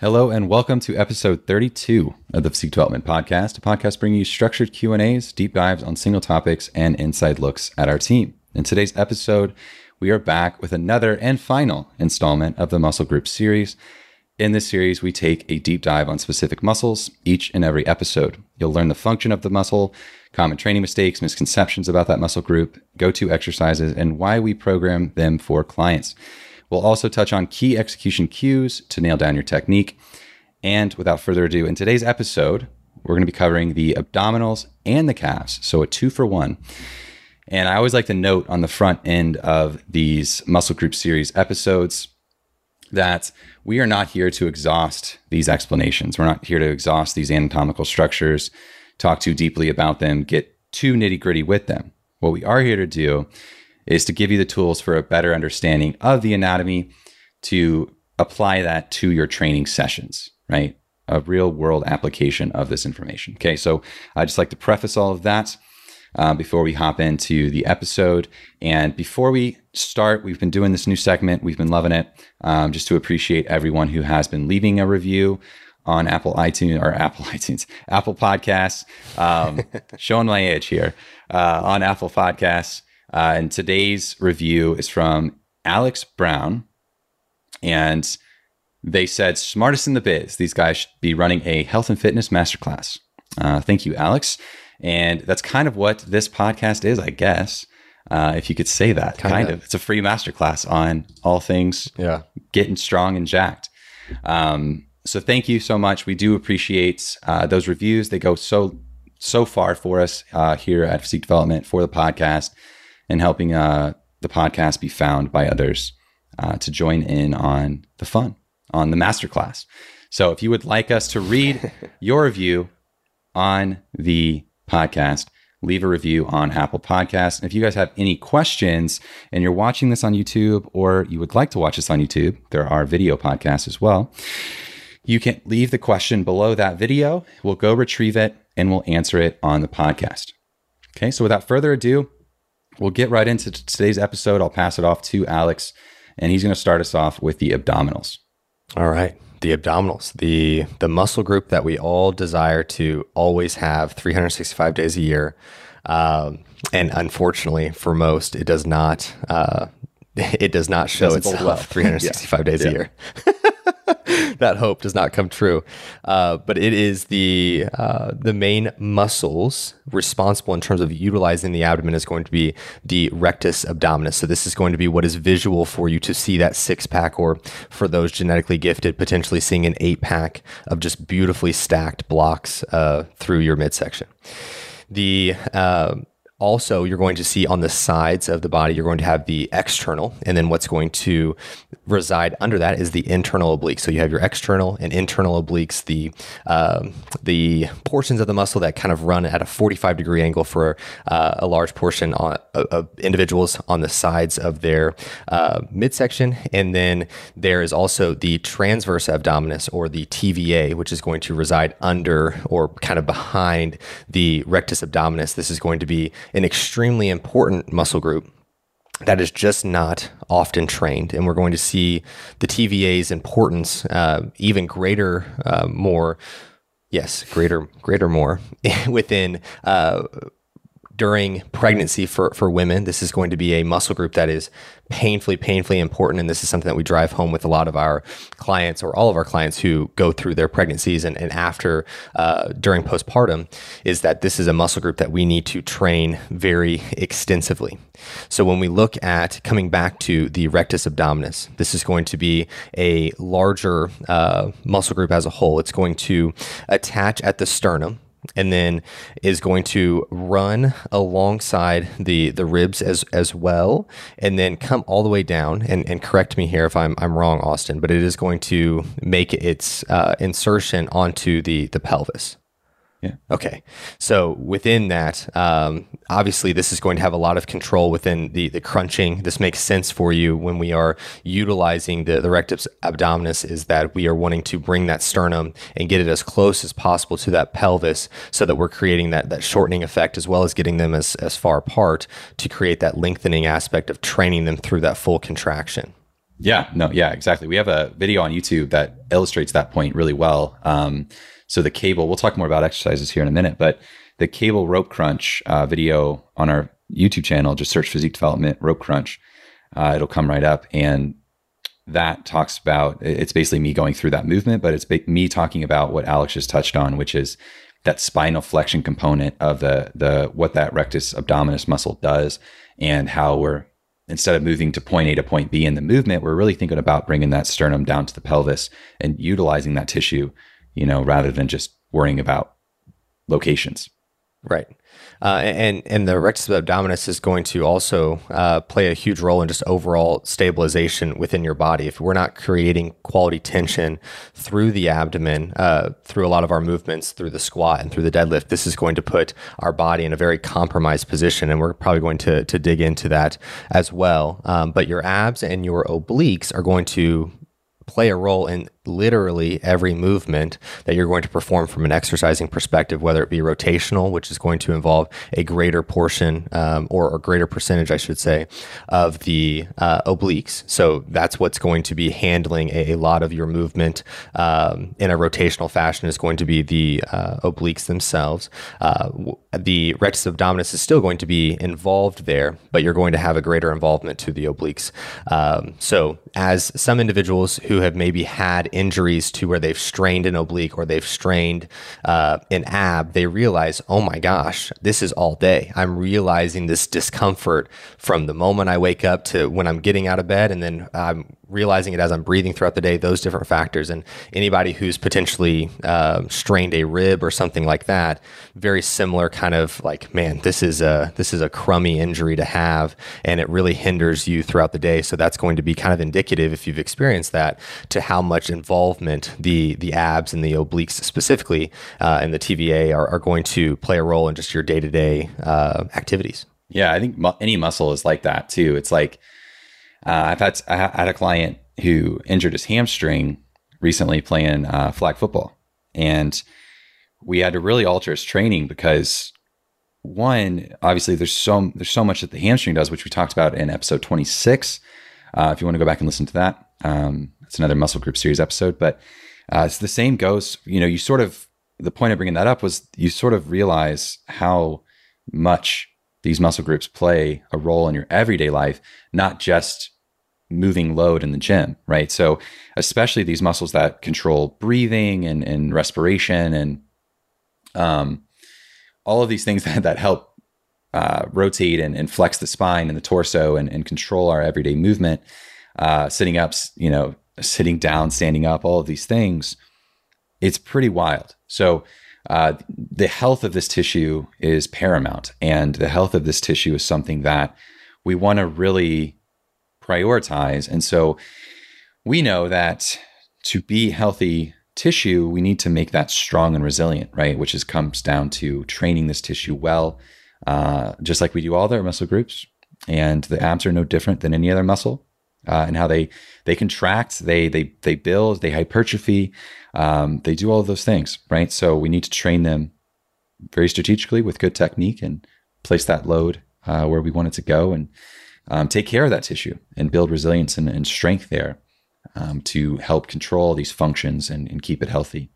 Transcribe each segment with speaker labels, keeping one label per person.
Speaker 1: Hello and welcome to episode 32 of the Physique Development Podcast, a podcast bringing you structured Q&As, deep dives on single topics, and inside looks at our team. In today's episode, we are back with another and final installment of the Muscle Group series. In this series, we take a deep dive on specific muscles each and every episode. You'll learn the function of the muscle, common training mistakes, misconceptions about that muscle group, go-to exercises, and why we program them for clients. We'll also touch on key execution cues to nail down your technique. And without further ado, in today's episode, we're going to be covering the abdominals and the calves. So a two for one. And I always like to note on the front end of these muscle group series episodes that we are not here to exhaust these explanations. We're not here to exhaust these anatomical structures, talk too deeply about them, get too nitty gritty with them. What we are here to do is to give you the tools for a better understanding of the anatomy to apply that to your training sessions, right? A real world application of this information. Okay, so I just like to preface all of that uh, before we hop into the episode. And before we start, we've been doing this new segment, we've been loving it. Um, just to appreciate everyone who has been leaving a review on Apple iTunes or Apple iTunes, Apple Podcasts, um, showing my age here uh, on Apple Podcasts. Uh, and today's review is from Alex Brown. And they said, smartest in the biz. These guys should be running a health and fitness masterclass. Uh, thank you, Alex. And that's kind of what this podcast is, I guess. Uh, if you could say that, kind, kind of. of. It's a free masterclass on all things
Speaker 2: yeah.
Speaker 1: getting strong and jacked. Um, so thank you so much. We do appreciate uh, those reviews. They go so so far for us uh, here at Physique Development for the podcast and helping uh, the podcast be found by others uh, to join in on the fun, on the masterclass. So if you would like us to read your review on the podcast, leave a review on Apple Podcasts. And if you guys have any questions and you're watching this on YouTube or you would like to watch this on YouTube, there are video podcasts as well. You can leave the question below that video. We'll go retrieve it and we'll answer it on the podcast. Okay, so without further ado, we'll get right into today's episode. I'll pass it off to Alex, and he's going to start us off with the abdominals.
Speaker 2: All right. The abdominals, the the muscle group that we all desire to always have 365 days a year, um, and unfortunately for most, it does not. Uh, it does not show itself well. 365 yeah. days yeah. a year. that hope does not come true. Uh, but it is the uh, the main muscles responsible in terms of utilizing the abdomen is going to be the rectus abdominis. So this is going to be what is visual for you to see that six pack, or for those genetically gifted, potentially seeing an eight pack of just beautifully stacked blocks uh, through your midsection. The uh, also, you're going to see on the sides of the body, you're going to have the external, and then what's going to reside under that is the internal oblique. So you have your external and internal obliques, the um, the portions of the muscle that kind of run at a 45 degree angle for uh, a large portion on, of individuals on the sides of their uh, midsection, and then there is also the transverse abdominis or the TVA, which is going to reside under or kind of behind the rectus abdominis. This is going to be an extremely important muscle group that is just not often trained. And we're going to see the TVA's importance uh, even greater, uh, more, yes, greater, greater more within. Uh, during pregnancy for, for women, this is going to be a muscle group that is painfully, painfully important. And this is something that we drive home with a lot of our clients or all of our clients who go through their pregnancies and, and after uh, during postpartum is that this is a muscle group that we need to train very extensively. So when we look at coming back to the rectus abdominis, this is going to be a larger uh, muscle group as a whole. It's going to attach at the sternum and then is going to run alongside the the ribs as as well and then come all the way down and, and correct me here if I'm, I'm wrong austin but it is going to make its uh, insertion onto the the pelvis
Speaker 1: yeah.
Speaker 2: Okay. So within that, um, obviously, this is going to have a lot of control within the the crunching. This makes sense for you when we are utilizing the the rectus abdominis. Is that we are wanting to bring that sternum and get it as close as possible to that pelvis, so that we're creating that that shortening effect as well as getting them as as far apart to create that lengthening aspect of training them through that full contraction.
Speaker 1: Yeah, no, yeah, exactly. We have a video on YouTube that illustrates that point really well. Um, so the cable, we'll talk more about exercises here in a minute, but the cable rope crunch uh, video on our YouTube channel, just search physique development rope crunch. Uh, it'll come right up. And that talks about it's basically me going through that movement, but it's me talking about what Alex just touched on, which is that spinal flexion component of the the what that rectus abdominis muscle does and how we're instead of moving to point A to point B in the movement, we're really thinking about bringing that sternum down to the pelvis and utilizing that tissue, you know, rather than just worrying about locations.
Speaker 2: Right. Uh, and and the rectus abdominis is going to also uh, play a huge role in just overall stabilization within your body. If we're not creating quality tension through the abdomen, uh, through a lot of our movements, through the squat and through the deadlift, this is going to put our body in a very compromised position. And we're probably going to to dig into that as well. Um, but your abs and your obliques are going to play a role in literally every movement that you're going to perform from an exercising perspective, whether it be rotational, which is going to involve a greater portion um, or a greater percentage, I should say, of the uh, obliques. So that's what's going to be handling a, a lot of your movement um, in a rotational fashion is going to be the uh, obliques themselves. Uh, the rectus abdominis is still going to be involved there, but you're going to have a greater involvement to the obliques. Um, so as some individuals who have maybe had injuries to where they've strained an oblique or they've strained uh, an ab, they realize, oh my gosh, this is all day. I'm realizing this discomfort from the moment I wake up to when I'm getting out of bed, and then I'm realizing it as I'm breathing throughout the day, those different factors. And anybody who's potentially uh, strained a rib or something like that, very similar kind of like, man, this is a this is a crummy injury to have, and it really hinders you throughout the day. So that's going to be kind of indicative if you've experienced that to how much involvement the the abs and the obliques specifically uh, and the TVA are, are going to play a role in just your day to day activities.
Speaker 1: Yeah, I think mu- any muscle is like that too. It's like uh, I've had I had a client who injured his hamstring recently playing uh, flag football, and we had to really alter his training because one, obviously, there's so there's so much that the hamstring does, which we talked about in episode 26. Uh, if you want to go back and listen to that, um, it's another muscle group series episode. But uh, it's the same goes. You know, you sort of the point of bringing that up was you sort of realize how much these muscle groups play a role in your everyday life, not just moving load in the gym, right? So, especially these muscles that control breathing and, and respiration and um, all of these things that, that help uh, rotate and, and, flex the spine and the torso and, and control our everyday movement, uh, sitting up, you know, sitting down, standing up, all of these things, it's pretty wild. So, uh, the health of this tissue is paramount, and the health of this tissue is something that we want to really prioritize. And so we know that to be healthy tissue, we need to make that strong and resilient, right? Which is comes down to training this tissue well, uh, just like we do all their muscle groups. And the abs are no different than any other muscle. Uh, and how they they contract, they they they build, they hypertrophy, um, they do all of those things, right? So we need to train them very strategically with good technique and place that load uh, where we want it to go, and um, take care of that tissue and build resilience and, and strength there um, to help control these functions and, and keep it healthy.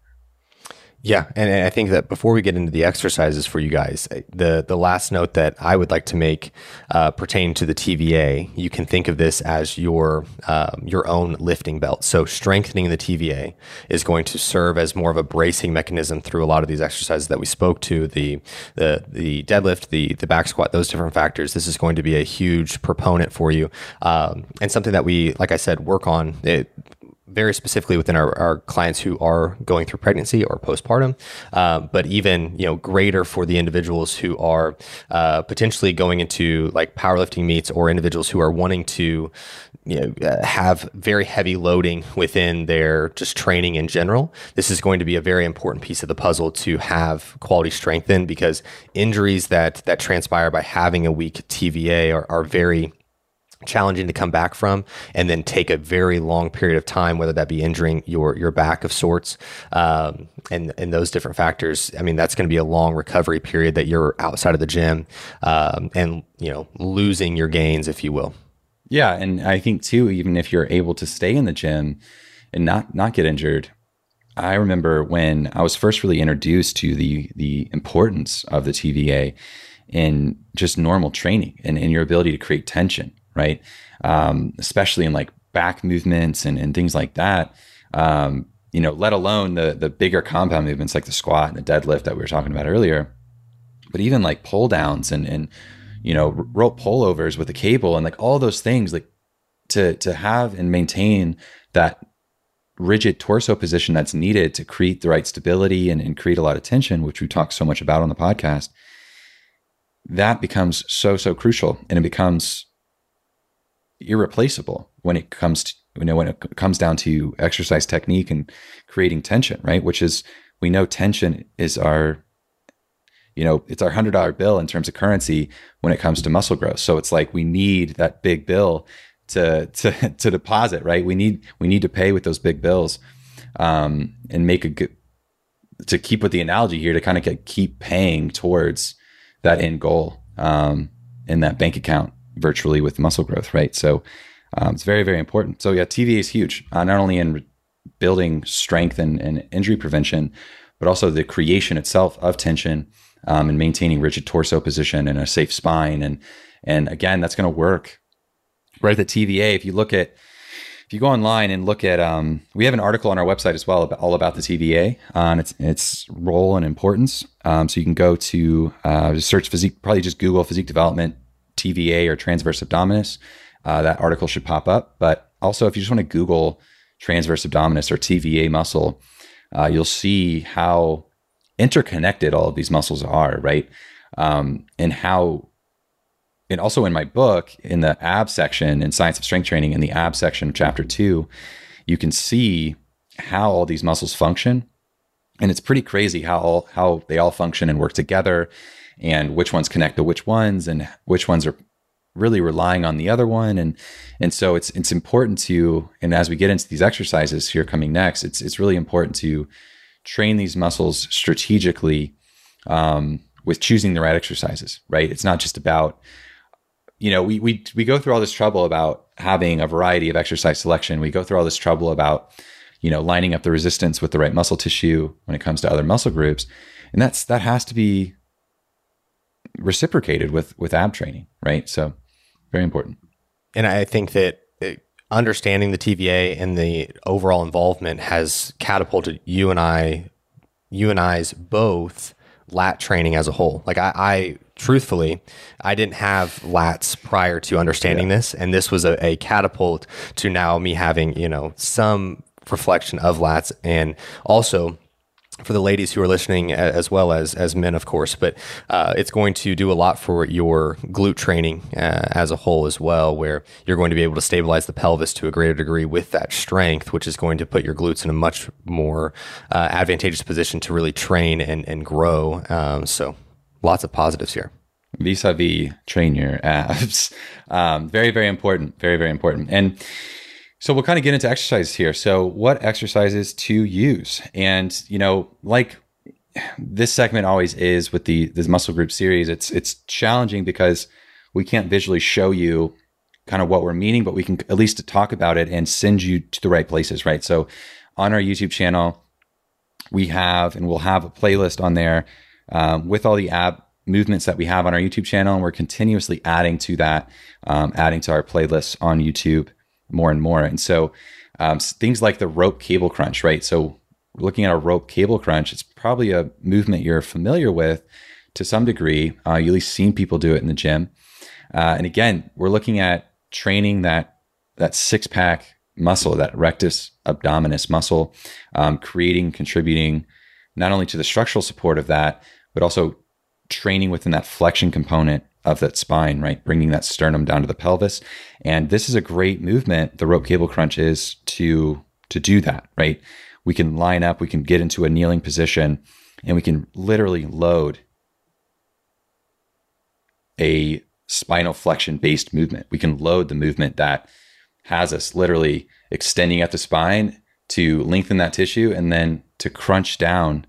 Speaker 2: Yeah, and I think that before we get into the exercises for you guys, the the last note that I would like to make uh, pertain to the TVA, you can think of this as your um, your own lifting belt. So strengthening the TVA is going to serve as more of a bracing mechanism through a lot of these exercises that we spoke to the the the deadlift, the the back squat, those different factors. This is going to be a huge proponent for you, um, and something that we, like I said, work on. It, very specifically within our, our clients who are going through pregnancy or postpartum, uh, but even you know greater for the individuals who are uh, potentially going into like powerlifting meets or individuals who are wanting to you know uh, have very heavy loading within their just training in general. This is going to be a very important piece of the puzzle to have quality strength in because injuries that that transpire by having a weak TVA are, are very challenging to come back from and then take a very long period of time whether that be injuring your your back of sorts um, and and those different factors i mean that's going to be a long recovery period that you're outside of the gym um, and you know losing your gains if you will.
Speaker 1: Yeah, and I think too, even if you're able to stay in the gym and not not get injured, I remember when I was first really introduced to the the importance of the TVA in just normal training and in your ability to create tension, right? Um, especially in like back movements and, and things like that. Um, you know, let alone the the bigger compound movements like the squat and the deadlift that we were talking about earlier. But even like pull downs and and you know rope pullovers with a cable and like all those things like to to have and maintain that rigid torso position that's needed to create the right stability and, and create a lot of tension, which we talk so much about on the podcast, that becomes so so crucial and it becomes irreplaceable when it comes to you know when it comes down to exercise technique and creating tension right? Which is we know tension is our you know it's our hundred dollar bill in terms of currency when it comes to muscle growth. So it's like we need that big bill to to to deposit right? We need we need to pay with those big bills um and make a good to keep with the analogy here to kind of get, keep paying towards that end goal um in that bank account virtually with muscle growth right so um, it's very, very important. So yeah, TVA is huge, uh, not only in re- building strength and, and, injury prevention, but also the creation itself of tension um, and maintaining rigid torso position and a safe spine. And and again, that's going to work right the TVA. If you look at if you go online and look at, um, we have an article on our website as well about all about the TVA uh, and its its role and importance. Um, so you can go to uh, search physique, probably just Google physique development TVA or transverse abdominis uh, that article should pop up. But also, if you just want to Google transverse abdominis or TVA muscle, uh, you'll see how interconnected all of these muscles are, right? Um, and how, and also in my book, in the ab section in Science of Strength Training, in the ab section, chapter two, you can see how all these muscles function. And it's pretty crazy how all, how they all function and work together and which ones connect to which ones and which ones are really relying on the other one. And and so it's it's important to and as we get into these exercises here coming next it's it's really important to train these muscles strategically um, with choosing the right exercises right? It's not just about you know we we we go through all this trouble about having a variety of exercise selection. We go through all this trouble about you know lining up the resistance with the right muscle tissue when it comes to other muscle groups. And that's that has to be reciprocated with with ab training right so very important.
Speaker 2: And I think that uh, understanding the TVA and the overall involvement has catapulted you and I, you and I's both lat training as a whole. Like I, I truthfully, I didn't have lats prior to understanding yeah. this, and this was a, a catapult to now me having you know some reflection of lats and also for the ladies who are listening as well as as men of course but uh, it's going to do a lot for your glute training uh, as a whole as well where you're going to be able to stabilize the pelvis to a greater degree with that strength which is going to put your glutes in a much more uh, advantageous position to really train and, and grow. Um, so lots of positives here.
Speaker 1: Vis-a-vis train your abs. Um, very very important. Very very important. And so we'll kind of get into exercises here. So what exercises to use? And you know, like this segment always is with the this muscle group series, it's it's challenging because we can't visually show you kind of what we're meaning, but we can at least talk about it and send you to the right places, right? So on our YouTube channel, we have and we'll have a playlist on there um, with all the ab movements that we have on our YouTube channel, and we're continuously adding to that, um, adding to our playlists on YouTube more and more. And so um, things like the rope cable crunch, right? So looking at a rope cable crunch, it's probably a movement you're familiar with to some degree. Uh, you at least seen people do it in the gym. Uh, and again, we're looking at training that that six pack muscle, that rectus abdominis muscle, um, creating, contributing not only to the structural support of that, but also training within that flexion component of that spine, right? Bringing that sternum down to the pelvis. And this is a great movement. The rope cable crunch is to, to do that, right? We can line up, we can get into a kneeling position and we can literally load a spinal flexion based movement. We can load the movement that has us literally extending at the spine to lengthen that tissue and then to crunch down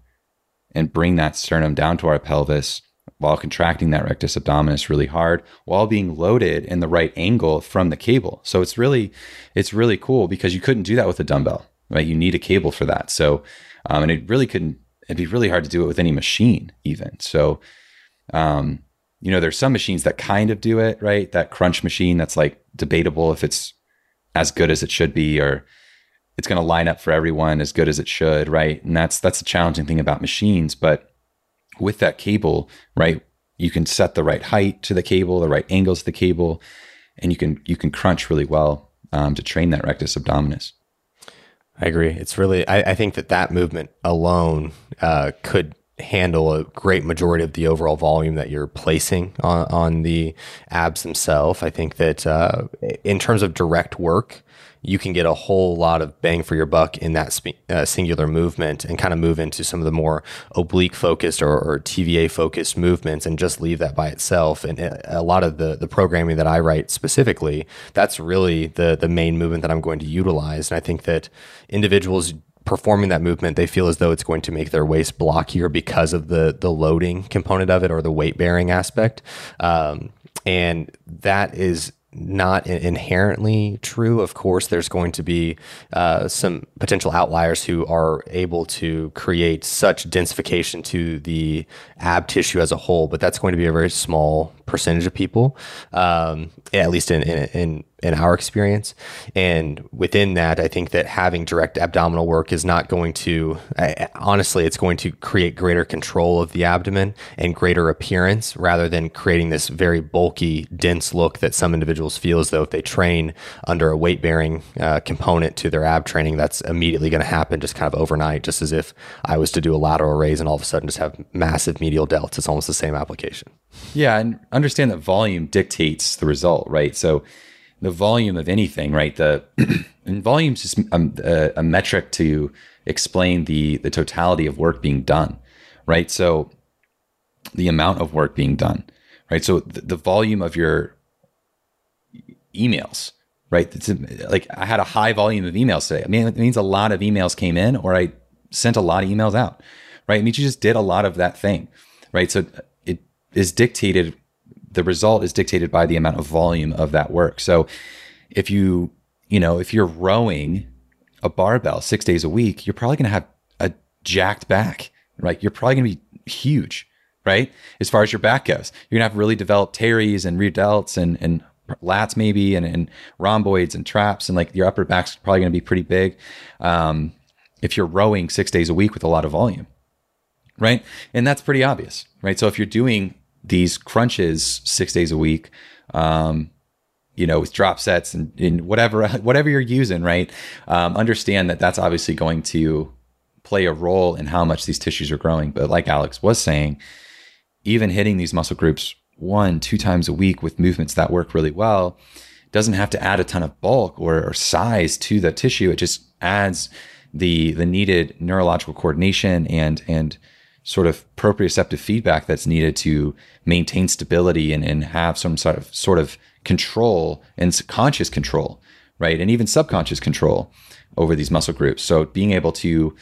Speaker 1: and bring that sternum down to our pelvis while contracting that rectus abdominis really hard while being loaded in the right angle from the cable. So it's really it's really cool because you couldn't do that with a dumbbell, right? You need a cable for that. So um, and it really couldn't it'd be really hard to do it with any machine even. So um, you know, there's some machines that kind of do it, right? That crunch machine that's like debatable if it's as good as it should be or it's going to line up for everyone as good as it should, right? And that's that's the challenging thing about machines, but with that cable, right, you can set the right height to the cable, the right angles to the cable, and you can you can crunch really well um, to train that rectus abdominis.
Speaker 2: I agree. It's really I, I think that that movement alone uh, could handle a great majority of the overall volume that you're placing on, on the abs themselves. I think that uh, in terms of direct work, you can get a whole lot of bang for your buck in that uh, singular movement and kind of move into some of the more oblique focused or, or, TVA focused movements and just leave that by itself. And uh, a lot of the, the programming that I write specifically, that's really the, the main movement that I'm going to utilize. And I think that individuals performing that movement, they feel as though it's going to make their waist blockier because of the the loading component of it or the weight bearing aspect. Um, and that is not inherently true. Of course, there's going to be uh, some potential outliers who are able to create such densification to the ab tissue as a whole, but that's going to be a very small percentage of people, um, at least in, in, in in our experience. And within that, I think that having direct abdominal work is not going to, I, honestly, it's going to create greater control of the abdomen and greater appearance rather than creating this very bulky, dense look that some individuals feel as though if they train under a weight bearing uh, component to their ab training, that's immediately going to happen just kind of overnight, just as if I was to do a lateral raise and all of a sudden just have massive medial delts. It's almost the same application.
Speaker 1: Yeah. And understand that volume dictates the result, right? So, the volume of anything, right? The and volume is just a, a, a, metric to explain the the totality of work being done, right? So the amount of work being done, right? So the, the volume of your emails, right? It's like I had a high volume of emails today. I mean, it means a lot of emails came in, or I sent a lot of emails out, right? It means you just did a lot of that thing, right? So it is dictated the result is dictated by the amount of volume of that work. So if you, you know, if you're rowing a barbell six days a week, you're probably going to have a jacked back, right? You're probably going to be huge, right? As far as your back goes, you're going to have really developed teres and rear delts and, and lats maybe and, and rhomboids and traps and like your upper back's probably going to be pretty big. Um, if you're rowing six days a week with a lot of volume, right? And that's pretty obvious, right? So if you're doing these crunches six days a week, um, you know, with drop sets and, whatever whatever you're using, right? Um, understand that that's obviously going to play a role in how much these tissues are growing. But like Alex was saying, even hitting these muscle groups one, two times a week with movements that work really well doesn't have to add a ton of bulk or, or size to the tissue. It just adds the the needed neurological coordination and and sort of proprioceptive feedback that's needed to maintain stability and, and have some sort of sort of control and conscious control, right? And even subconscious control over these muscle groups. So being able to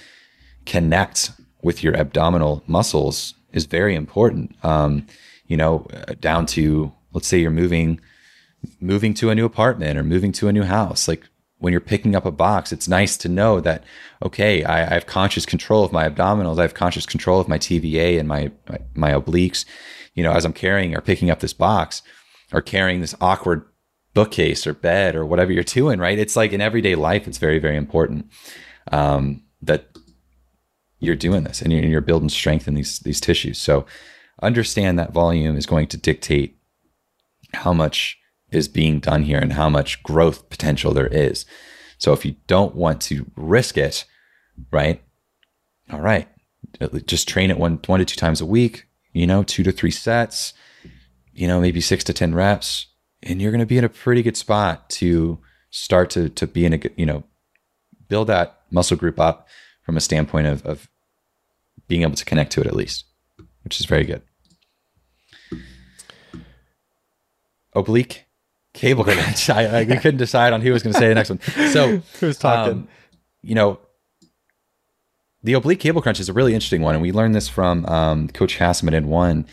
Speaker 1: connect with your abdominal muscles is very important. Um, you know, down to let's say you're moving moving to a new apartment or moving to a new house. Like when you're picking up a box, it's nice to know that, okay, I, I have conscious control of my abdominals. I have conscious control of my TVA and my, my, my obliques, you know, as I'm carrying or picking up this box or carrying this awkward bookcase or bed or whatever you're doing, right? It's like in everyday life, it's very, very important um, that you're doing this and you're, you're building strength in these, these tissues. So understand that volume is going to dictate how much is being done here and how much growth potential there is. So if you don't want to risk it, right? All right. Just train it one one to two times a week, you know, two to three sets, you know, maybe six to 10 reps, and you're going to be in a pretty good spot to start to, to be in a you know, build that muscle group up from a standpoint of, of being able to connect to it at least, which is very good. Oblique cable crunch. I, I couldn't decide on who was going to say the next one. So
Speaker 2: who's talking? Um,
Speaker 1: you know, the oblique cable crunch is a really interesting one, and we learned this from um, Coach Hasselman in one.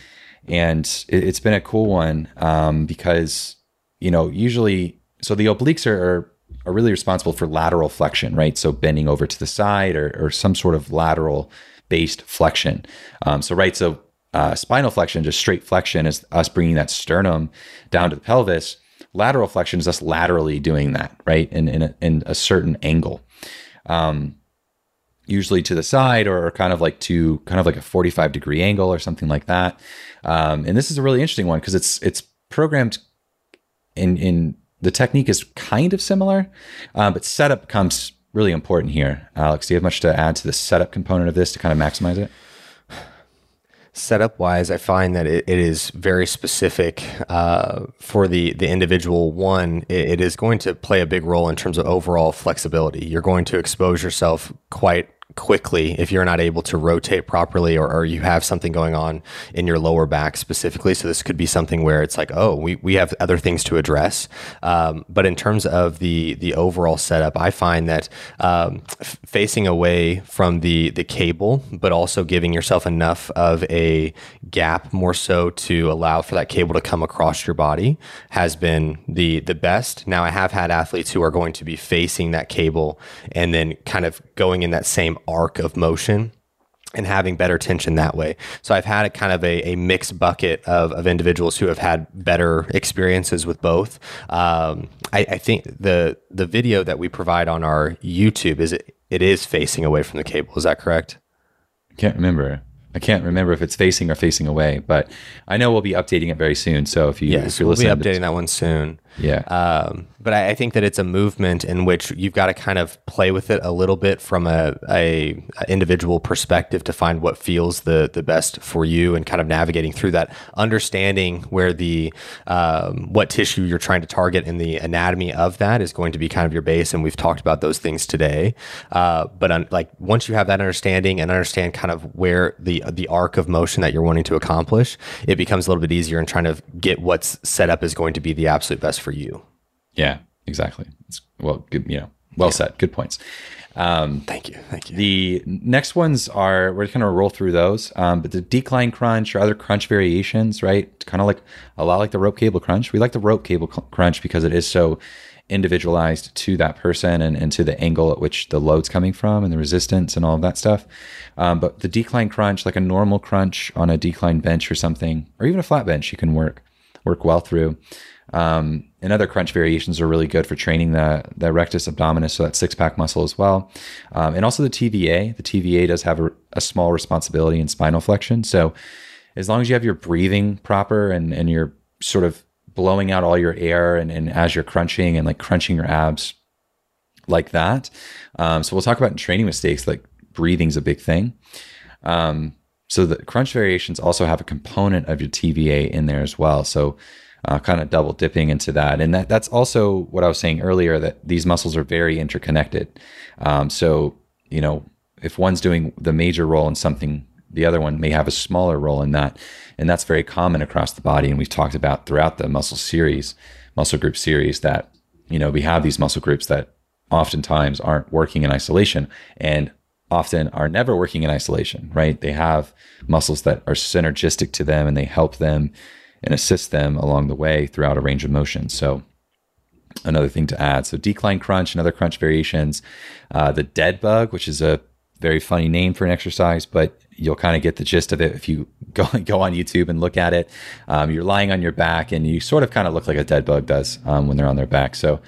Speaker 1: and it, has been a cool one um, because you know usually so the obliques are, are, are really responsible for lateral flexion, right? So bending over to the side or, or some sort of lateral based flexion. Um, so right, so uh, spinal flexion, just straight flexion, is us bringing that sternum down to the pelvis. Lateral flexion is us laterally doing that, right, in in a, in a certain angle. Um, usually to the side or kind of like to kind of like a 45 degree angle or something like that. Um, and this is a really interesting one because it's it's programmed in in the technique is kind of similar, uh, but setup becomes really important here. Alex, do you have much to add to the setup component of this to kind of maximize it?
Speaker 2: Setup wise, I find that it, it is very specific uh, for the the individual. One, it, it is going to play a big role in terms of overall flexibility. You're going to expose yourself quite quickly if you're not able to rotate properly or, or, you have something going on in your lower back specifically. So this could be something where it's like, oh, we, we have other things to address. Um, but in terms of the the overall setup, I find that um, f- facing away from the the cable, but also giving yourself enough of a gap more so to allow for that cable to come across your body has been the the best. Now I have had athletes who are going to be facing that cable and then kind of going in that same arc of motion and having better tension that way. So I've had a kind of a, a mixed bucket of, of individuals who have had better experiences with both. Um, I, I, think the the video that we provide on our YouTube is it, it is facing away from the cable. Is that correct?
Speaker 1: I can't remember. I can't remember if it's facing or facing away, but I know we'll be updating it very soon. So if you
Speaker 2: yes,
Speaker 1: if you're
Speaker 2: we'll be updating that one soon.
Speaker 1: Yeah.
Speaker 2: Um, but I, I, think that it's a movement in which you've got to kind of play with it a little bit from a, a, a, individual perspective to find what feels the the best for you and kind of navigating through that, understanding where the um, what tissue you're trying to target and the anatomy of that is going to be kind of your base. And we've talked about those things today. Uh, but on, like once you have that understanding and understand kind of where the the arc of motion that you're wanting to accomplish, it becomes a little bit easier in trying to get what's set up is going to be the absolute best for you.
Speaker 1: Yeah, exactly. It's, well, good, you know, well yeah. said. Good points.
Speaker 2: Um, thank you. Thank you.
Speaker 1: The next ones are we're kind of roll through those, um, but the decline crunch or other crunch variations, right? Kind of like a lot like the rope cable crunch. We like the rope cable crunch because it is so individualized to that person and, and to the angle at which the load's coming from and the resistance and all of that stuff. Um, but the decline crunch, like a normal crunch on a decline bench or something, or even a flat bench, you can work work well through. Um, and other crunch variations are really good for training the, the rectus abdominis, so that six pack muscle as well. Um, and also the TVA. The TVA does have a, a, small responsibility in spinal flexion. So as long as you have your breathing proper and, and you're sort of blowing out all your air and, and as you're crunching and like crunching your abs like that. Um, so we'll talk about in training mistakes, like breathing's a big thing. Um, so the crunch variations also have a component of your TVA in there as well. So uh, kind of double dipping into that. And that, that's also what I was saying earlier that these muscles are very interconnected. Um, so, you know, if one's doing the major role in something, the other one may have a smaller role in that. And that's very common across the body. And we've talked about throughout the muscle series, muscle group series, that, you know, we have these muscle groups that oftentimes aren't working in isolation and often are never working in isolation, right? They have muscles that are synergistic to them and they help them and assist them along the way throughout a range of motion. So, another thing to add. So, decline crunch and other crunch variations. Uh, the dead bug, which is a very funny name for an exercise, but you'll kind of get the gist of it if you go go on YouTube and look at it. Um, you're lying on your back, and you sort of kind of look like a dead bug does um, when they're on their back. So,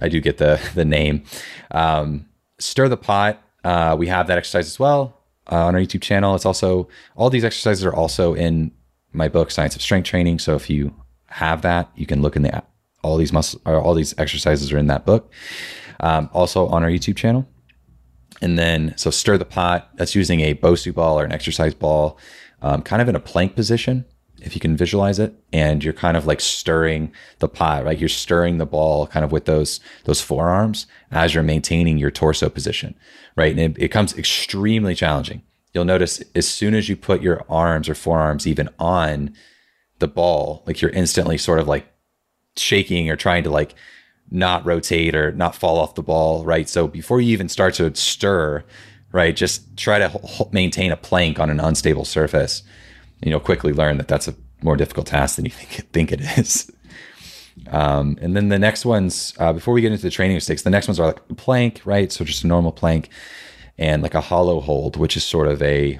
Speaker 1: I do get the the name. Um, stir the pot. Uh, we have that exercise as well. Uh, on our YouTube channel. It's also all these exercises are also in my book, Science of Strength Training. So if you have that, you can look in the all these muscle or all these exercises are in that book. Um, also on our YouTube channel. And then so stir the pot. That's using a Bosu ball or an exercise ball, um, kind of in a plank position, if you can visualize it. And you're kind of like stirring the pot, right? You're stirring the ball kind of with those those forearms as you're maintaining your torso position, right? And it, it comes extremely challenging you'll notice as soon as you put your arms or forearms even on the ball, like you're instantly sort of like shaking or trying to like not rotate or not fall off the ball, right? So before you even start to stir, right, just try to h- maintain a plank on an unstable surface. You know, quickly learn that that's a more difficult task than you think think it is. Um, and then the next ones, uh, before we get into the training mistakes, the next ones are like plank, right? So just a normal plank and like a hollow hold, which is sort of a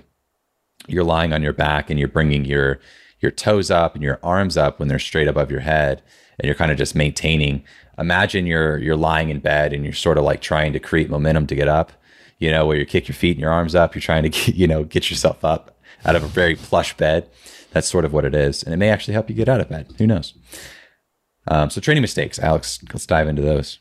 Speaker 1: you're lying on your back and you're bringing your your toes up and your arms up when they're straight above your head, and you're kind of just maintaining. Imagine you're you're lying in bed and you're sort of like trying to create momentum to get up. You know, where you kick your feet and your arms up, you're trying to get, you know get yourself up out of a very plush bed. That's sort of what it is, and it may actually help you get out of bed. Who knows? Um, so training mistakes, Alex. Let's dive into those.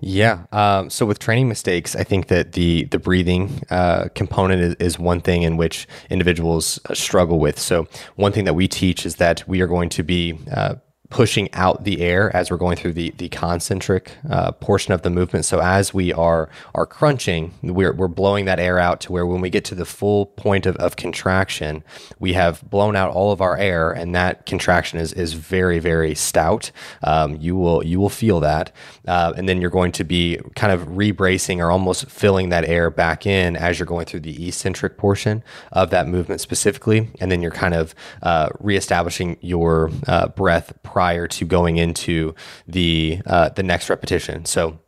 Speaker 2: Yeah. Um, so with training mistakes, I think that the the breathing uh, component is, is, one thing in which individuals uh, struggle with. So one thing that we teach is that we are going to be uh, pushing out the air as we're going through the the concentric uh, portion of the movement. So as we are are crunching, we're we're blowing that air out to where when we get to the full point of, of contraction, we have blown out all of our air, and that contraction is is very very stout. Um, you will you will feel that, uh, and then you're going to be kind of rebracing or almost filling that air back in as you're going through the eccentric portion of that movement specifically, and then you're kind of uh, reestablishing your uh, breath prior to going into the uh, the next repetition. So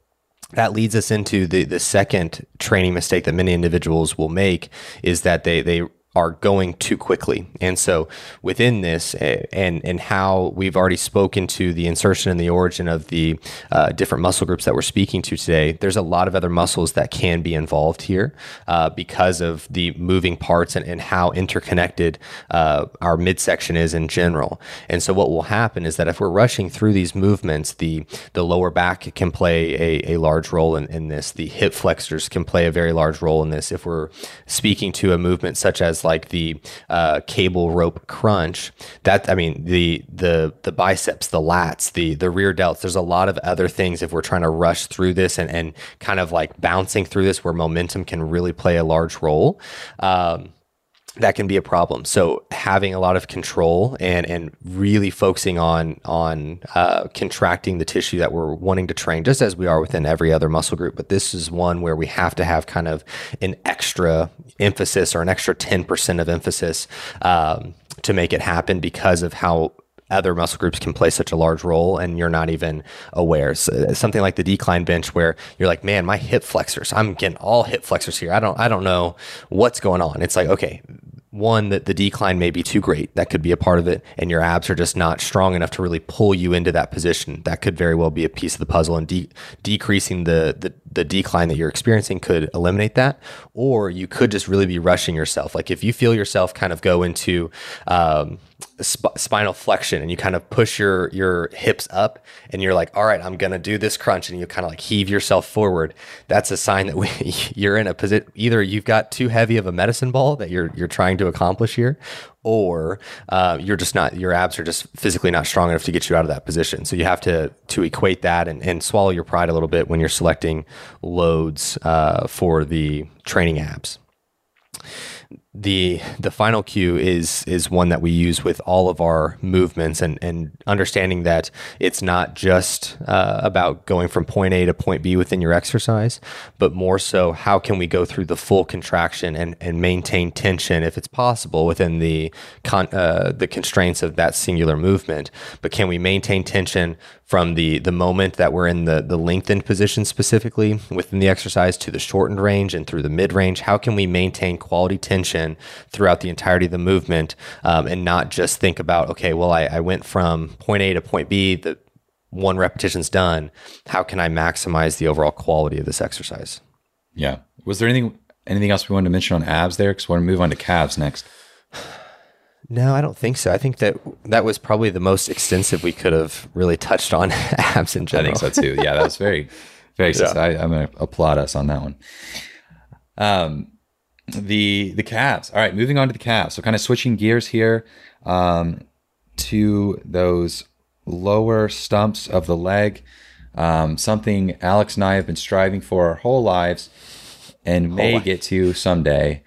Speaker 2: that leads us into the the second training mistake that many individuals will make is that they they are going too quickly. And so within this eh, and and how we've already spoken to the insertion and the origin of the uh, different muscle groups that we're speaking to today, there's a lot of other muscles that can be involved here uh, because of the moving parts and, and how interconnected uh, our midsection is in general. And so what will happen is that if we're rushing through these movements, the the lower back can play a, a large role in, in this. The hip flexors can play a very large role in this. If we're speaking to a movement such as like the uh, cable rope crunch. That I mean the the the biceps, the lats, the the rear delts. There's a lot of other things if we're trying to rush through this and and kind of like bouncing through this where momentum can really play a large role. Um, that can be a problem. So having a lot of control and and really focusing on on uh, contracting the tissue that we're wanting to train, just as we are within every other muscle group. But this is one where we have to have kind of an extra emphasis or an extra ten percent of emphasis um, to make it happen because of how other muscle groups can play such a large role and you're not even aware. So something like the decline bench where you're like, man, my hip flexors, I'm getting all hip flexors here. I don't, I don't know what's going on. It's like, okay, one that the decline may be too great that could be a part of it and your abs are just not strong enough to really pull you into that position that could very well be a piece of the puzzle and de- decreasing the, the the decline that you're experiencing could eliminate that or you could just really be rushing yourself like if you feel yourself kind of go into um, sp- spinal flexion and you kind of push your your hips up and you're like all right i'm gonna do this crunch and you kind of like heave yourself forward that's a sign that we, you're in a position either you've got too heavy of a medicine ball that you're you're trying to accomplish here or uh, you're just not your abs are just physically not strong enough to get you out of that position. So you have to to equate that and, and swallow your pride a little bit when you're selecting loads uh, for the training abs the the final cue is is one that we use with all of our movements and and understanding that it's not just uh, about going from point A to point B within your exercise, but more so how can we go through the full contraction and and maintain tension if it's possible within the con, uh, the constraints of that singular movement, but can we maintain tension from the the moment that we're in the the lengthened position specifically within the exercise to the shortened range and through the mid range how can we maintain quality tension throughout the entirety of the movement um, and not just think about okay well I, I went from point a to point b the one repetition's done how can i maximize the overall quality of this exercise
Speaker 1: yeah was there anything anything else we wanted to mention on abs there because we want to move on to calves next
Speaker 2: no, I don't think so. I think that that was probably the most extensive we could have really touched on abs in general.
Speaker 1: I think so too. Yeah, that was very, very. yeah. I, am going to applaud us on that one. Um, the the calves. All right, moving on to the calves. So kind of switching gears here, um, to those lower stumps of the leg. Um, something Alex and I have been striving for our whole lives, and may get to someday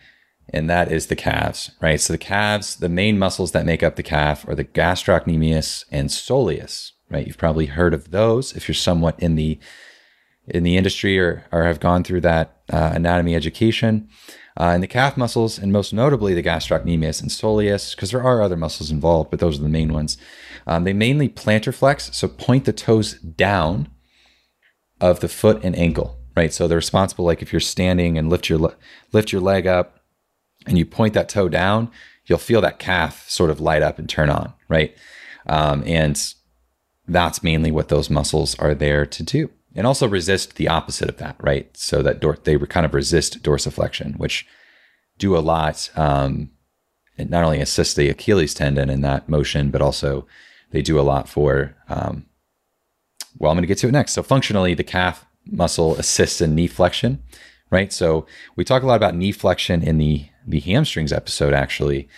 Speaker 1: and that is the calves, right? So the calves, the main muscles that make up the calf are the gastrocnemius and soleus, right? You've probably heard of those if you're somewhat in the in the industry or, or have gone through that uh, anatomy education. Uh, and the calf muscles, and most notably the gastrocnemius and soleus, because there are other muscles involved, but those are the main ones. Um, they mainly plantar flex, so point the toes down of the foot and ankle, right? So they're responsible. Like if you're standing and lift your lift your leg up, and you point that toe down, you'll feel that calf sort of light up and turn on, right? Um, and that's mainly what those muscles are there to do and also resist the opposite of that, right? So that dor- they kind of resist dorsiflexion, which do a lot. Um, it not only assists the Achilles tendon in that motion, but also they do a lot for. Um, well, I'm going to get to it next. So functionally, the calf muscle assists in knee flexion, right? So we talk a lot about knee flexion in the the hamstrings episode, actually,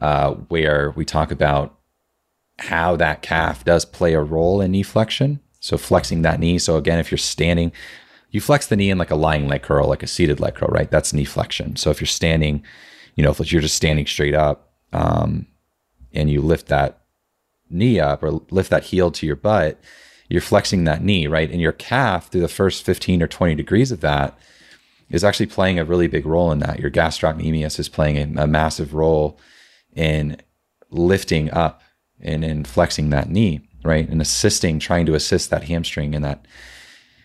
Speaker 1: uh, where we talk about how that calf does play a role in knee flexion so flexing that knee. So again, if you're standing, you flex the knee in like a lying leg curl, like a seated leg curl, right? That's knee flexion. So if you're standing, you know, if you're just standing straight up, um, and you lift that knee up or lift that heel to your butt, you're flexing that knee, right? And your calf through the first 15 or 20 degrees of that is actually playing a really big role in that. Your gastrocnemius is playing a, a massive role in lifting up and in flexing that knee right? And assisting, trying to assist that hamstring in that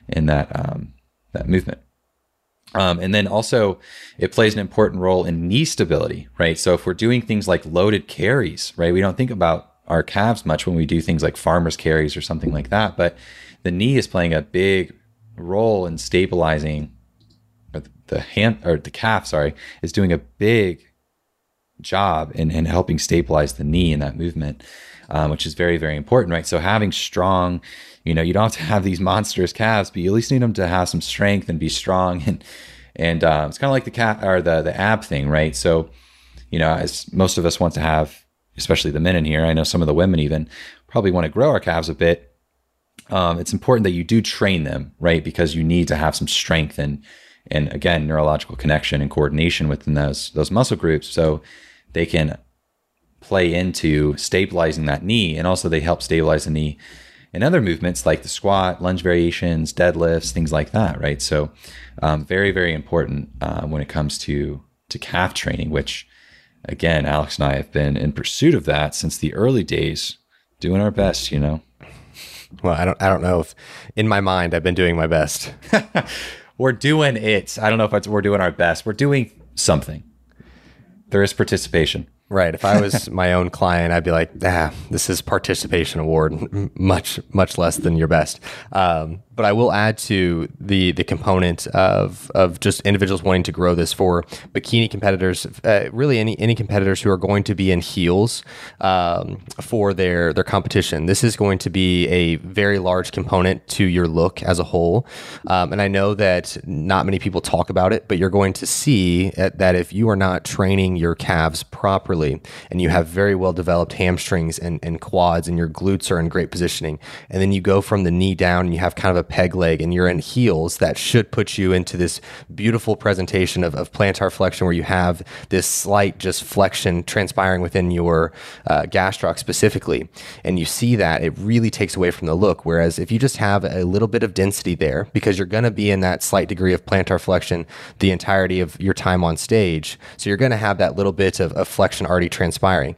Speaker 1: in that um, that movement. Um, and then also, it plays an important role in knee stability, right? So if we're doing things like loaded carries, right, we don't think about our calves much when we do things like farmers carries or something like that, but the knee is playing a big role in stabilizing the hand or the calf, sorry, is doing a big job in, in helping stabilize the knee in that movement um, which is very, very important, right? So having strong, you know, you don't have to have these monstrous calves, but you at least need them to have some strength and be strong. And and uh, it's kind of like the cat or the the ab thing, right? So, you know, as most of us want to have, especially the men in here, I know some of the women even probably want to grow our calves a bit. Um, it's important that you do train them, right? Because you need to have some strength and and again neurological connection and coordination within those those muscle groups so they can play into stabilizing that knee. And also, they help stabilize the knee in other movements like the squat, lunge variations, deadlifts, things like that, right? So, um, very, very important uh, when it comes to to calf training, which again, Alex and I have been in pursuit of that since the early days, doing our best, you know.
Speaker 2: Well, I don't, I don't know if in my mind I've been doing my best.
Speaker 1: we're doing it. I don't know if it's, we're doing our best. We're doing something. There is participation.
Speaker 2: Right. If I was my own client, I'd be like, ah, this is participation award, much, much less than your best. Um, but I will add to the the component of of just individuals wanting to grow this for bikini competitors, uh, really any any competitors who are going to be in heels um, for their their competition. This is going to be a very large component to your look as a whole. Um, and I know that not many people talk about it, but you're going to see that if you are not training your calves properly and you have very well developed hamstrings and, and quads and your glutes are in great positioning, and then you go from the knee down and you have kind of a peg leg and you're in heels, that should put you into this beautiful presentation of, of plantar flexion where you have this slight just flexion transpiring within your uh, gastroc specifically. And you see that it really takes away from the look. Whereas if you just have a little bit of density there, because you're going to be in that slight degree of plantar flexion the entirety of your time on stage, so you're going to have that little bit of, of flexion already transpiring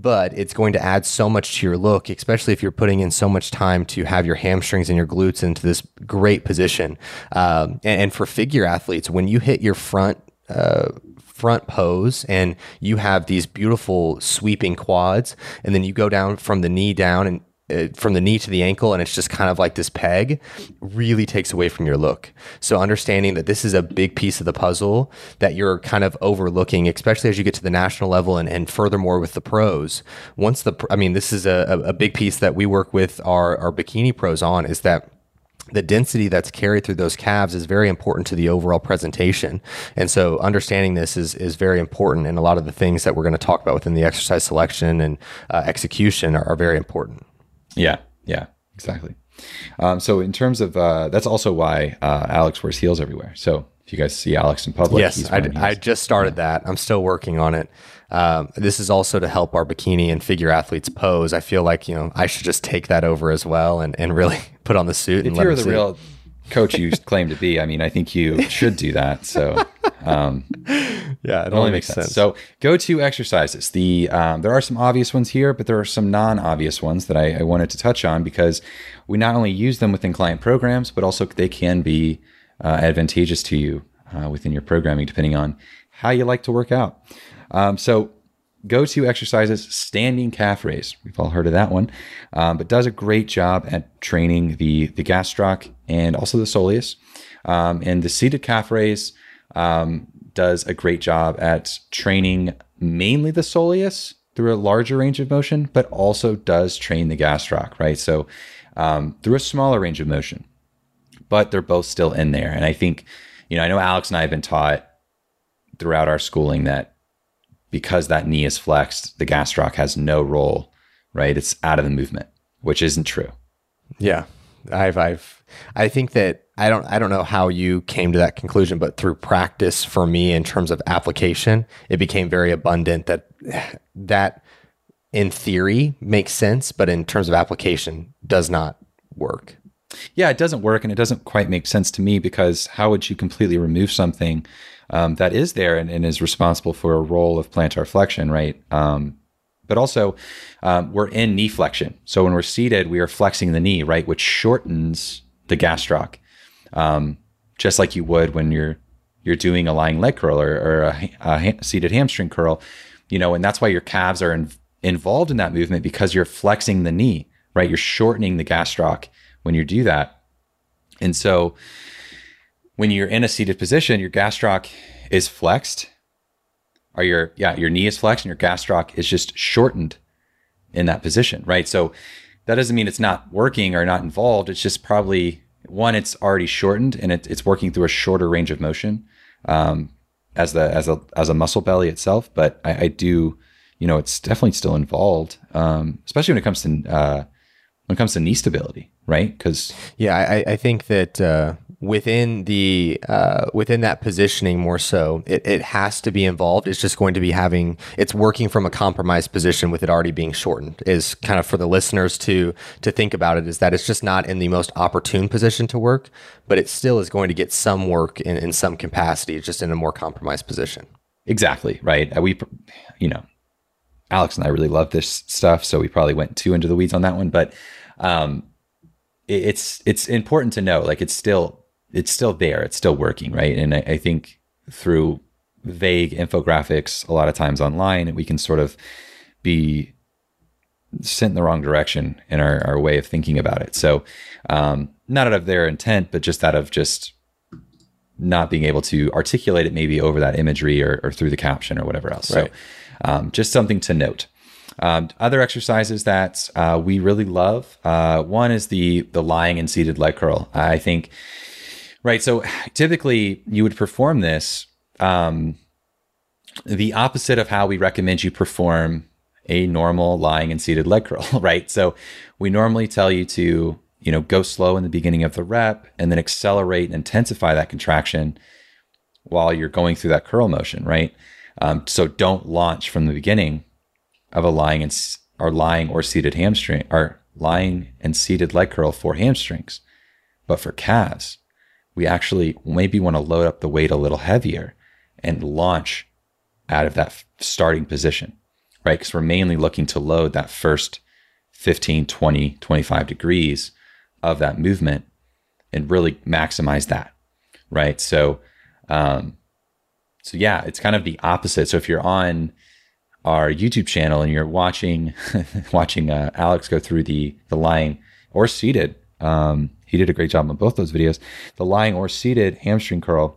Speaker 2: but it's going to add so much to your look, especially if you're putting in so much time to have your hamstrings and your glutes into this great position. Um, and, and, for figure athletes, when you hit your front, uh, front pose and you have these beautiful sweeping quads and then you go down from the knee down and uh, from the knee to the ankle and it's just kind of like this peg really takes away from your look. So understanding that this is a big piece of the puzzle that you're kind of overlooking, especially as you get to the national level and, and furthermore with the pros. Once the, I mean, this is a, a big piece that we work with our, our bikini pros on is that the density that's carried through those calves is very important to the overall presentation. And so understanding this is, is very important. And a lot of the things that we're going to talk about within the exercise selection and uh, execution are, are very important.
Speaker 1: Yeah, yeah, exactly. Um, so in terms of uh, that's also why uh, Alex wears heels everywhere. So if you guys see Alex in public,
Speaker 2: yes, I, I, just started yeah. that. I'm still working on it. Um, this is also to help our bikini and figure athletes pose. I feel like you know I should just take that over as well and, and really put on the suit.
Speaker 1: If you're the real coach you claim to be, I mean, I think you should do that. So Um,
Speaker 2: yeah,
Speaker 1: it only makes sense. So go to exercises. The um, there are some obvious ones here, but there are some non-obvious ones that I, I, wanted to touch on because we not only use them within client programs, but also they can be uh, advantageous to you uh, within your programming, depending on how you like to work out. Um, so go to exercises standing calf raise. We've all heard of that one, um, but does a great job at training the the gastroc and also the soleus. Um, and the seated calf raise um, does a great job at training mainly the soleus through a larger range of motion, but also does train the gastroc, right? So um, through a smaller range of motion, but they're both still in there. And I think, you know, I know Alex and I have been taught throughout our schooling that because that knee is flexed, the gastroc has no role, right? It's out of the movement, which isn't true.
Speaker 2: Yeah. I've, I've, I think that I don't, I don't know how you came to that conclusion, but through practice for me in terms of application, it became very abundant that that in theory makes sense, but in terms of application does not work.
Speaker 1: Yeah, it doesn't work and it doesn't quite make sense to me because how would you completely remove something um, that is there and, and, is responsible for a role of plantar flexion, right? Um, but also, um, we're in knee flexion. So when we're seated, we are flexing the knee, right, which shortens the gastroc, um, just like you would when you're you're doing a lying leg curl or, or a, a, seated hamstring curl. You know, and that's why your calves are in, involved in that movement because you're flexing the knee, right? You're shortening the gastroc when you do that. And so when you're in a seated position, your gastroc is flexed, or your yeah, your knee is flexed and your gastroc is just shortened in that position, right? So that doesn't mean it's not working or not involved. It's just probably one, it's already shortened and it, it's working through a shorter range of motion um, as the as a as a muscle belly itself. But I, I do, you know, it's definitely still involved, um, especially when it comes to uh, when it comes to knee stability, right? Because
Speaker 2: yeah, I, I think that uh, within the uh, within that positioning more so it, it has to be involved. It's just going to be having it's working from a compromised position with it already being shortened is kind of for the listeners to to think about it is that it's just not in the most opportune position to work but it still is going to get some work in, in some capacity just in a more compromised position.
Speaker 1: Exactly right. Uh, we you know alex and i really love this stuff so we probably went too into the weeds on that one but um it's it's important to know like it's still it's still there. It's still working, right? And I, I think through vague infographics, a lot of times online, we can sort of be sent in the wrong direction in our, our way of thinking about it. So, um, not out of their intent, but just out of just not being able to articulate it maybe over that imagery or, or through the caption or whatever else. Right. So, um, just something to note. Um, other exercises that uh, we really love. Uh, one is the the lying and seated leg curl. I think Right. So typically you would perform this um, the opposite of how we recommend you perform a normal lying and seated leg curl, right? So we normally tell you to, you know, go slow in the beginning of the rep and then accelerate and intensify that contraction while you're going through that curl motion, right? Um, so don't launch from the beginning of a lying and or lying or seated hamstring or lying and seated leg curl for hamstrings, but for calves, we actually maybe want to load up the weight a little heavier and launch out of that starting position, right? Because we're mainly looking to load that first 15, 20, 25 degrees of that movement and really maximize that, right? So, um, so yeah, it's kind of the opposite. So if you're on our YouTube channel and you're watching watching uh, Alex go through the the lying or seated um, he did a great job on both those videos. The lying or seated hamstring curl,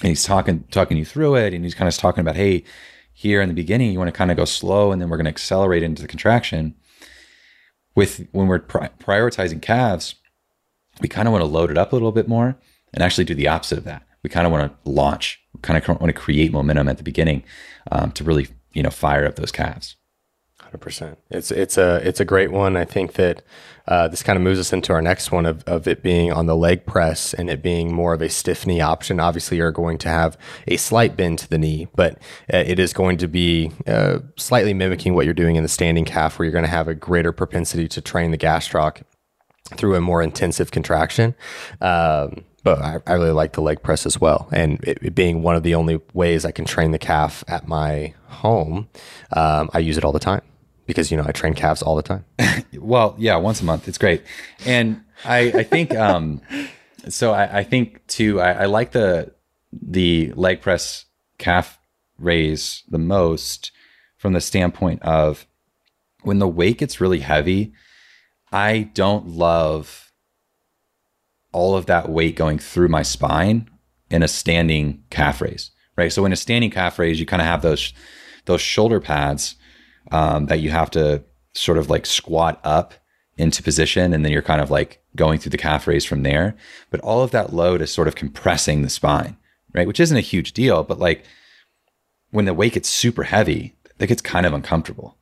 Speaker 1: and he's talking talking you through it, and he's kind of talking about, hey, here in the beginning, you want to kind of go slow, and then we're going to accelerate into the contraction. With when we're pri- prioritizing calves, we kind of want to load it up a little bit more and actually do the opposite of that. We kind of want to launch, kind of want to create momentum at the beginning um, to really, you know, fire up those calves.
Speaker 2: Hundred percent. It's it's a it's a great one. I think that uh, this kind of moves us into our next one of, of it being on the leg press and it being more of a stiff knee option. Obviously, you're going to have a slight bend to the knee, but uh, it is going to be uh, slightly mimicking what you're doing in the standing calf, where you're going to have a greater propensity to train the gastroc through a more intensive contraction. Um, but I, I really like the leg press as well. And it, it being one of the only ways I can train the calf at my home, um, I use it all the time because you know I train calves all the time.
Speaker 1: well, yeah, once a month. It's great, and I I think um, so. I, I think too. I, I like the the leg press calf raise the most from the standpoint of when the weight gets really heavy. I don't love all of that weight going through my spine in a standing calf raise, right? So in a standing calf raise, you kind of have those those shoulder pads um, that you have to sort of like squat up into position, and then you're kind of like going through the calf raise from there. But all of that load is sort of compressing the spine, right? Which isn't a huge deal, but like when the weight gets super heavy, that gets kind of uncomfortable.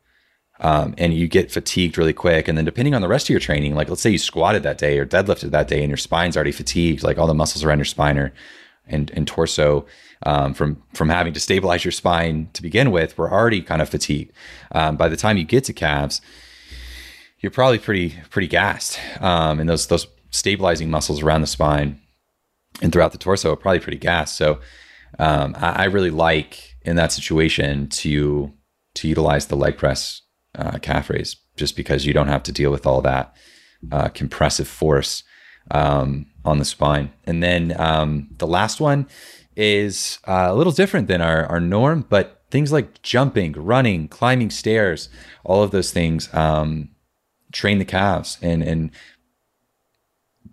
Speaker 1: Um, and you get fatigued really quick. And then depending on the rest of your training, like let's say you squatted that day or deadlifted that day and your spine's already fatigued, like all the muscles around your spine are, and, and torso um, from from having to stabilize your spine to begin with, we're already kind of fatigued. Um, by the time you get to calves, you're probably pretty pretty gassed, um, and those those stabilizing muscles around the spine and throughout the torso are probably pretty gassed. So um, I, I really like in that situation to to utilize the leg press uh, calf raise just because you don't have to deal with all that uh, compressive force um, on the spine. And then um, the last one is uh, a little different than our, our norm, but things like jumping, running, climbing stairs, all of those things um, train the calves and, and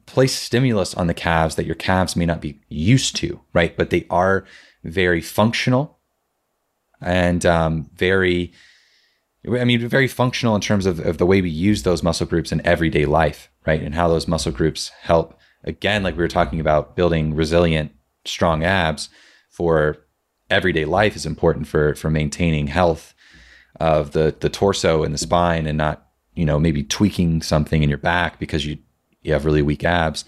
Speaker 1: place stimulus on the calves that your calves may not be used to, right? But they are very functional and um, very I mean, very functional in terms of, of the way we use those muscle groups in everyday life, right? And how those muscle groups help, again, like we were talking about, building resilient, strong abs for everyday life is important for for maintaining health of the the torso and the spine and not you know maybe tweaking something in your back because you you have really weak abs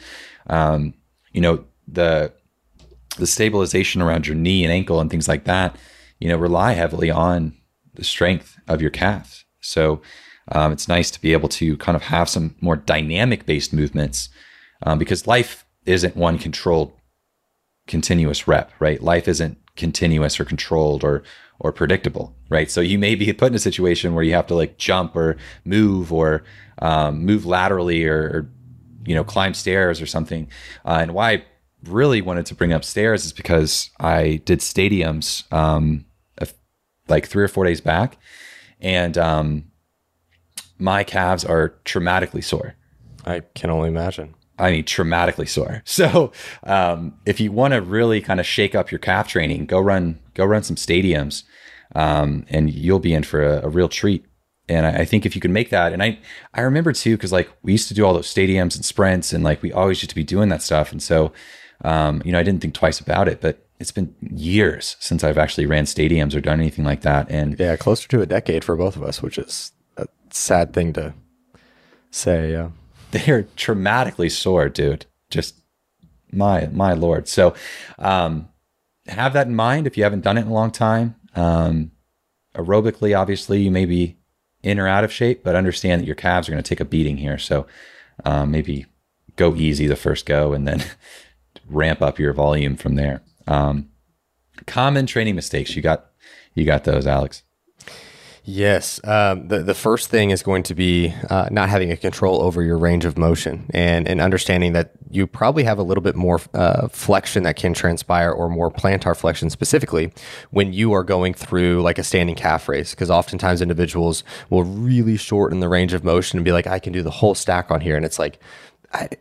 Speaker 1: um, you know the the stabilization around your knee and ankle and things like that you know rely heavily on the strength of your calves. So um, it's nice to be able to kind of have some more dynamic based movements um, because life isn't one controlled continuous rep, right? Life isn't continuous or controlled or or predictable, right? So you may be put in a situation where you have to like jump or move or um, move laterally or, or, you know climb stairs or something. Uh, and why I really wanted to bring up stairs is because I did stadiums um, like three or four days back, and um, my calves are traumatically sore.
Speaker 2: I can only imagine.
Speaker 1: I mean, traumatically sore. So, um, if you want to really kind of shake up your calf training, go run, go run some stadiums, um, and you'll be in for a, a real treat. And I, I, think if you can make that, and I, I remember too, because like we used to do all those stadiums and sprints, and like we always used to be doing that stuff. And so, um, you know, I didn't think twice about it, but it's been years since I've actually ran stadiums or done anything like that. And
Speaker 2: yeah, closer to a decade for both of us, which is a sad thing to say. Yeah.
Speaker 1: They're traumatically sore, dude. Just my, my Lord. So, um, have that in mind if you haven't done it in a long time. Um, aerobically, obviously, you may be in or out of shape, but understand that your calves are going to take a beating here. So, um, maybe go easy the first go and then ramp up your volume from there. Um, common training mistakes. You got you got those, Alex.
Speaker 2: Yes. Um, the, the first thing is going to be uh, not having a control over your range of motion and, and understanding that you probably have a little bit more uh, flexion that can transpire or more plantar flexion specifically when you are going through like a standing calf raise. Because oftentimes individuals will really shorten the range of motion and be like, I can do the whole stack on here. And it's like,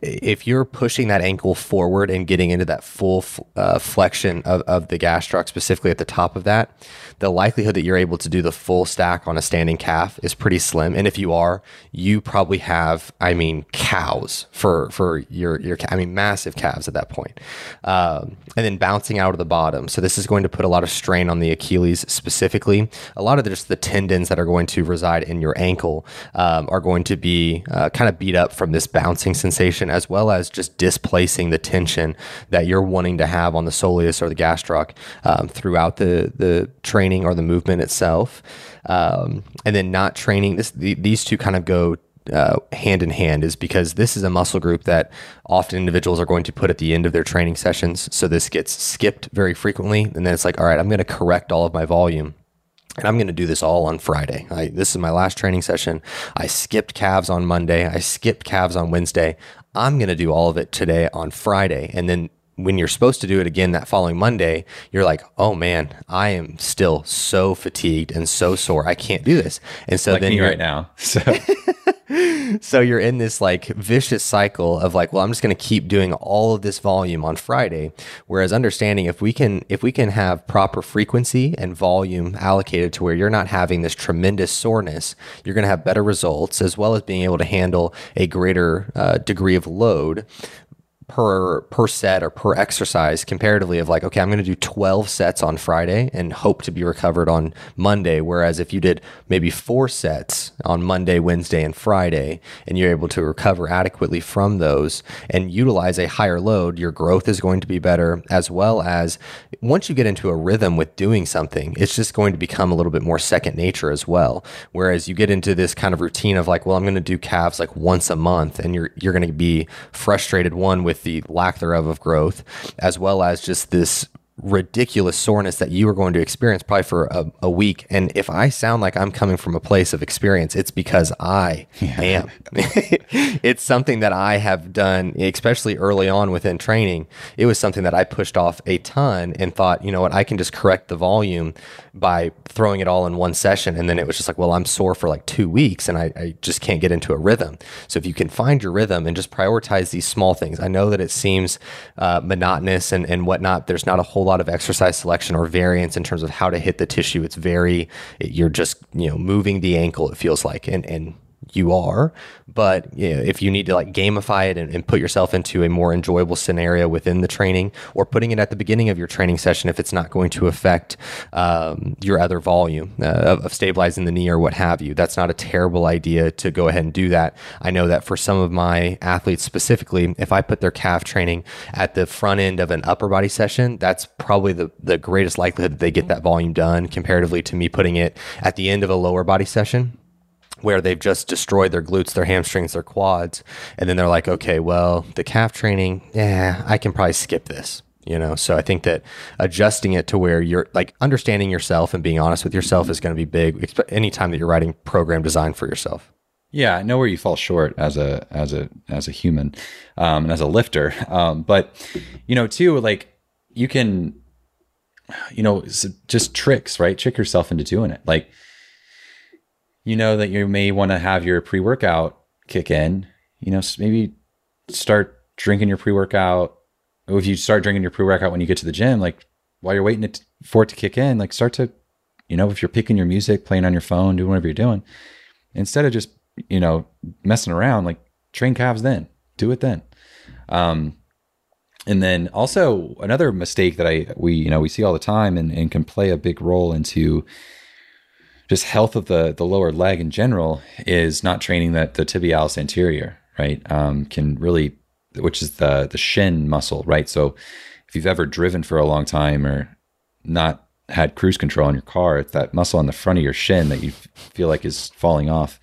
Speaker 2: if you're pushing that ankle forward and getting into that full uh, flexion of, of the gastroc, specifically at the top of that, the likelihood that you're able to do the full stack on a standing calf is pretty slim. And if you are, you probably have, I mean, cows for for your your, I mean, massive calves at that point. Um, and then bouncing out of the bottom. So this is going to put a lot of strain on the Achilles specifically. A lot of the, just the tendons that are going to reside in your ankle um, are going to be uh, kind of beat up from this bouncing sensation, as well as just displacing the tension that you're wanting to have on the soleus or the gastroc um, throughout the the training or the movement itself, um, and then not training. This the, these two kind of go uh, hand in hand is because this is a muscle group that often individuals are going to put at the end of their training sessions. So this gets skipped very frequently. And then it's like, all right, I'm going to correct all of my volume. And I'm going to do this all on Friday. I, this is my last training session. I skipped calves on Monday. I skipped calves on Wednesday. I'm going to do all of it today on Friday. And then when you're supposed to do it again that following Monday, you're like, oh man, I am still so fatigued and so sore. I can't do this. And so
Speaker 1: like
Speaker 2: then you're
Speaker 1: right now. So
Speaker 2: so you're in this like vicious cycle of like, well, I'm just going to keep doing all of this volume on Friday. Whereas understanding if we can if we can have proper frequency and volume allocated to where you're not having this tremendous soreness, you're going to have better results as well as being able to handle a greater uh, degree of load per per set or per exercise comparatively of like okay i'm going to do 12 sets on friday and hope to be recovered on monday. Whereas if you did maybe four sets on monday wednesday and friday and you're able to recover adequately from those and utilize a higher load your growth is going to be better as well as once you get into a rhythm with doing something it's just going to become a little bit more second nature as well. Whereas you get into this kind of routine of like well i'm going to do calves like once a month and you're you're going to be frustrated one with with the lack thereof of growth, as well as just this ridiculous soreness that you are going to experience probably for a, a, week. And if I sound like I'm coming from a place of experience, it's because I yeah. am. it's something that I have done, especially early on within training. It was something that I pushed off a ton and thought, you know what, I can just correct the volume by throwing it all in one session. And then it was just like, well, I'm sore for like two weeks and I, I just can't get into a rhythm. So if you can find your rhythm and just prioritize these small things, I know that it seems uh, monotonous and, and whatnot. There's not a whole lot of exercise selection or variance in terms of how to hit the tissue. It's very, you're just, you know, moving the ankle, it feels like. And, and you are. But you know, if you need to like gamify it and, and, put yourself into a more enjoyable scenario within the training, or putting it at the beginning of your training session, if it's not going to affect um, your other volume uh, of, of, stabilizing the knee or what have you, that's not a terrible idea to go ahead and do that. I know that for some of my athletes specifically, if I put their calf training at the front end of an upper body session, that's probably the, the greatest likelihood that they get that volume done comparatively to me putting it at the end of a lower body session where they've just destroyed their glutes, their hamstrings, their quads, and then they're like, okay, well, the calf training, yeah, I can probably skip this. You know, so I think that adjusting it to where you're like understanding yourself and being honest with yourself is going to be big anytime that you're writing program design for yourself.
Speaker 1: Yeah, I know where you fall short as a as a as a human, um, and as a lifter. Um, but you know, too, like you can, you know, just tricks, right? Trick yourself into doing it. Like you know that you may want to have your pre workout kick in. You know, maybe start drinking your pre workout. If you start drinking your pre workout when you get to the gym, like while you're waiting for it to kick in, like start to, you know, if you're picking your music, playing on your phone, doing whatever you're doing, instead of just, you know, messing around, like train calves then, do it then. Um, and then also another mistake that I we you know we see all the time and, and can play a big role into just health of the the lower leg in general is not training that the tibialis anterior, right? Um, can really, which is the the shin muscle, right? So if you've ever driven for a long time or not had cruise control in your car, it's that muscle on the front of your shin that you feel like is falling off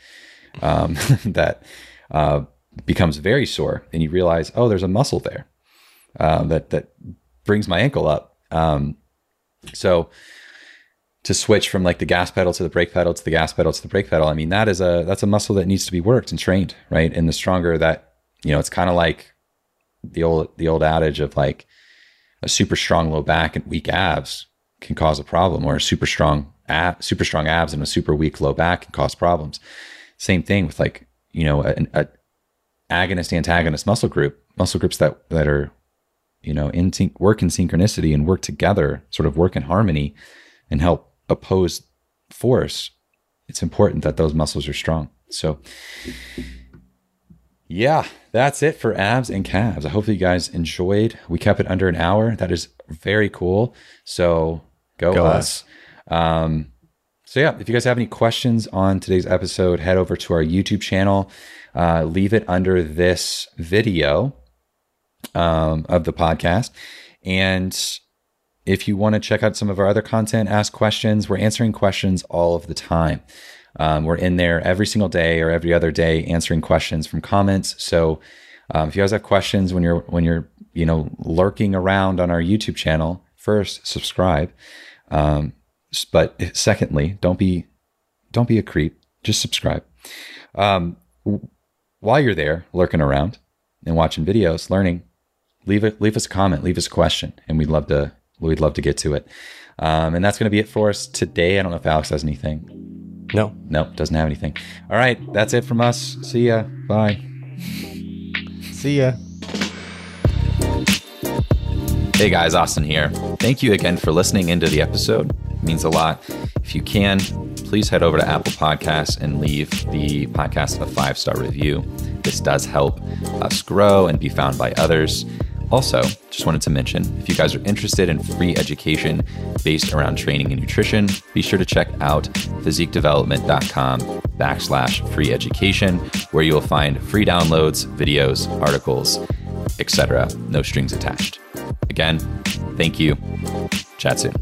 Speaker 1: um, that uh, becomes very sore, and you realize, oh, there's a muscle there uh, that that brings my ankle up. Um, so to switch from like the gas pedal to the brake pedal to the gas pedal to the brake pedal. I mean, that is a that's a muscle that needs to be worked and trained, right? And the stronger that, you know, it's kind of like the old the old adage of like a super strong low back and weak abs can cause a problem, or a super strong ab, super strong abs and a super weak low back can cause problems. Same thing with like you know an a agonist antagonist muscle group, muscle groups that that are you know in sync, work in synchronicity and work together, sort of work in harmony, and help opposed force, it's important that those muscles are strong. So, yeah, that's it for abs and calves. I hope that you guys enjoyed. We kept it under an hour. That is very cool. So, go, go us. us. Um, so, yeah, if you guys have any questions on today's episode, head over to our YouTube channel. Uh, leave it under this video um, of the podcast. And if you want to check out some of our other content, ask questions. We're answering questions all of the time. Um, we're in there every single day or every other day answering questions from comments. So um, if you guys have questions when you're when you're you know lurking around on our YouTube channel, first subscribe. Um, but secondly, don't be don't be a creep. Just subscribe. Um, while you're there lurking around and watching videos, learning, leave it leave us a comment, leave us a question, and we'd love to we'd love to get to it. Um, and that's going to be it for us today. I don't know if Alex has anything.
Speaker 2: No,
Speaker 1: no, doesn't have anything. All right, that's it from us. See ya. Bye.
Speaker 2: See ya.
Speaker 1: Hey guys, Austin here. Thank you again for listening into the episode. It means a lot. If you can, please head over to Apple Podcasts and leave the podcast a five star review. This does help us grow and be found by others. Also, just wanted to mention if you guys are interested in free education based around training and nutrition, be sure to check out physiquedevelopment.com backslash free education, where you will find free downloads, videos, articles, etc. No strings attached. Again, thank you. Chat soon.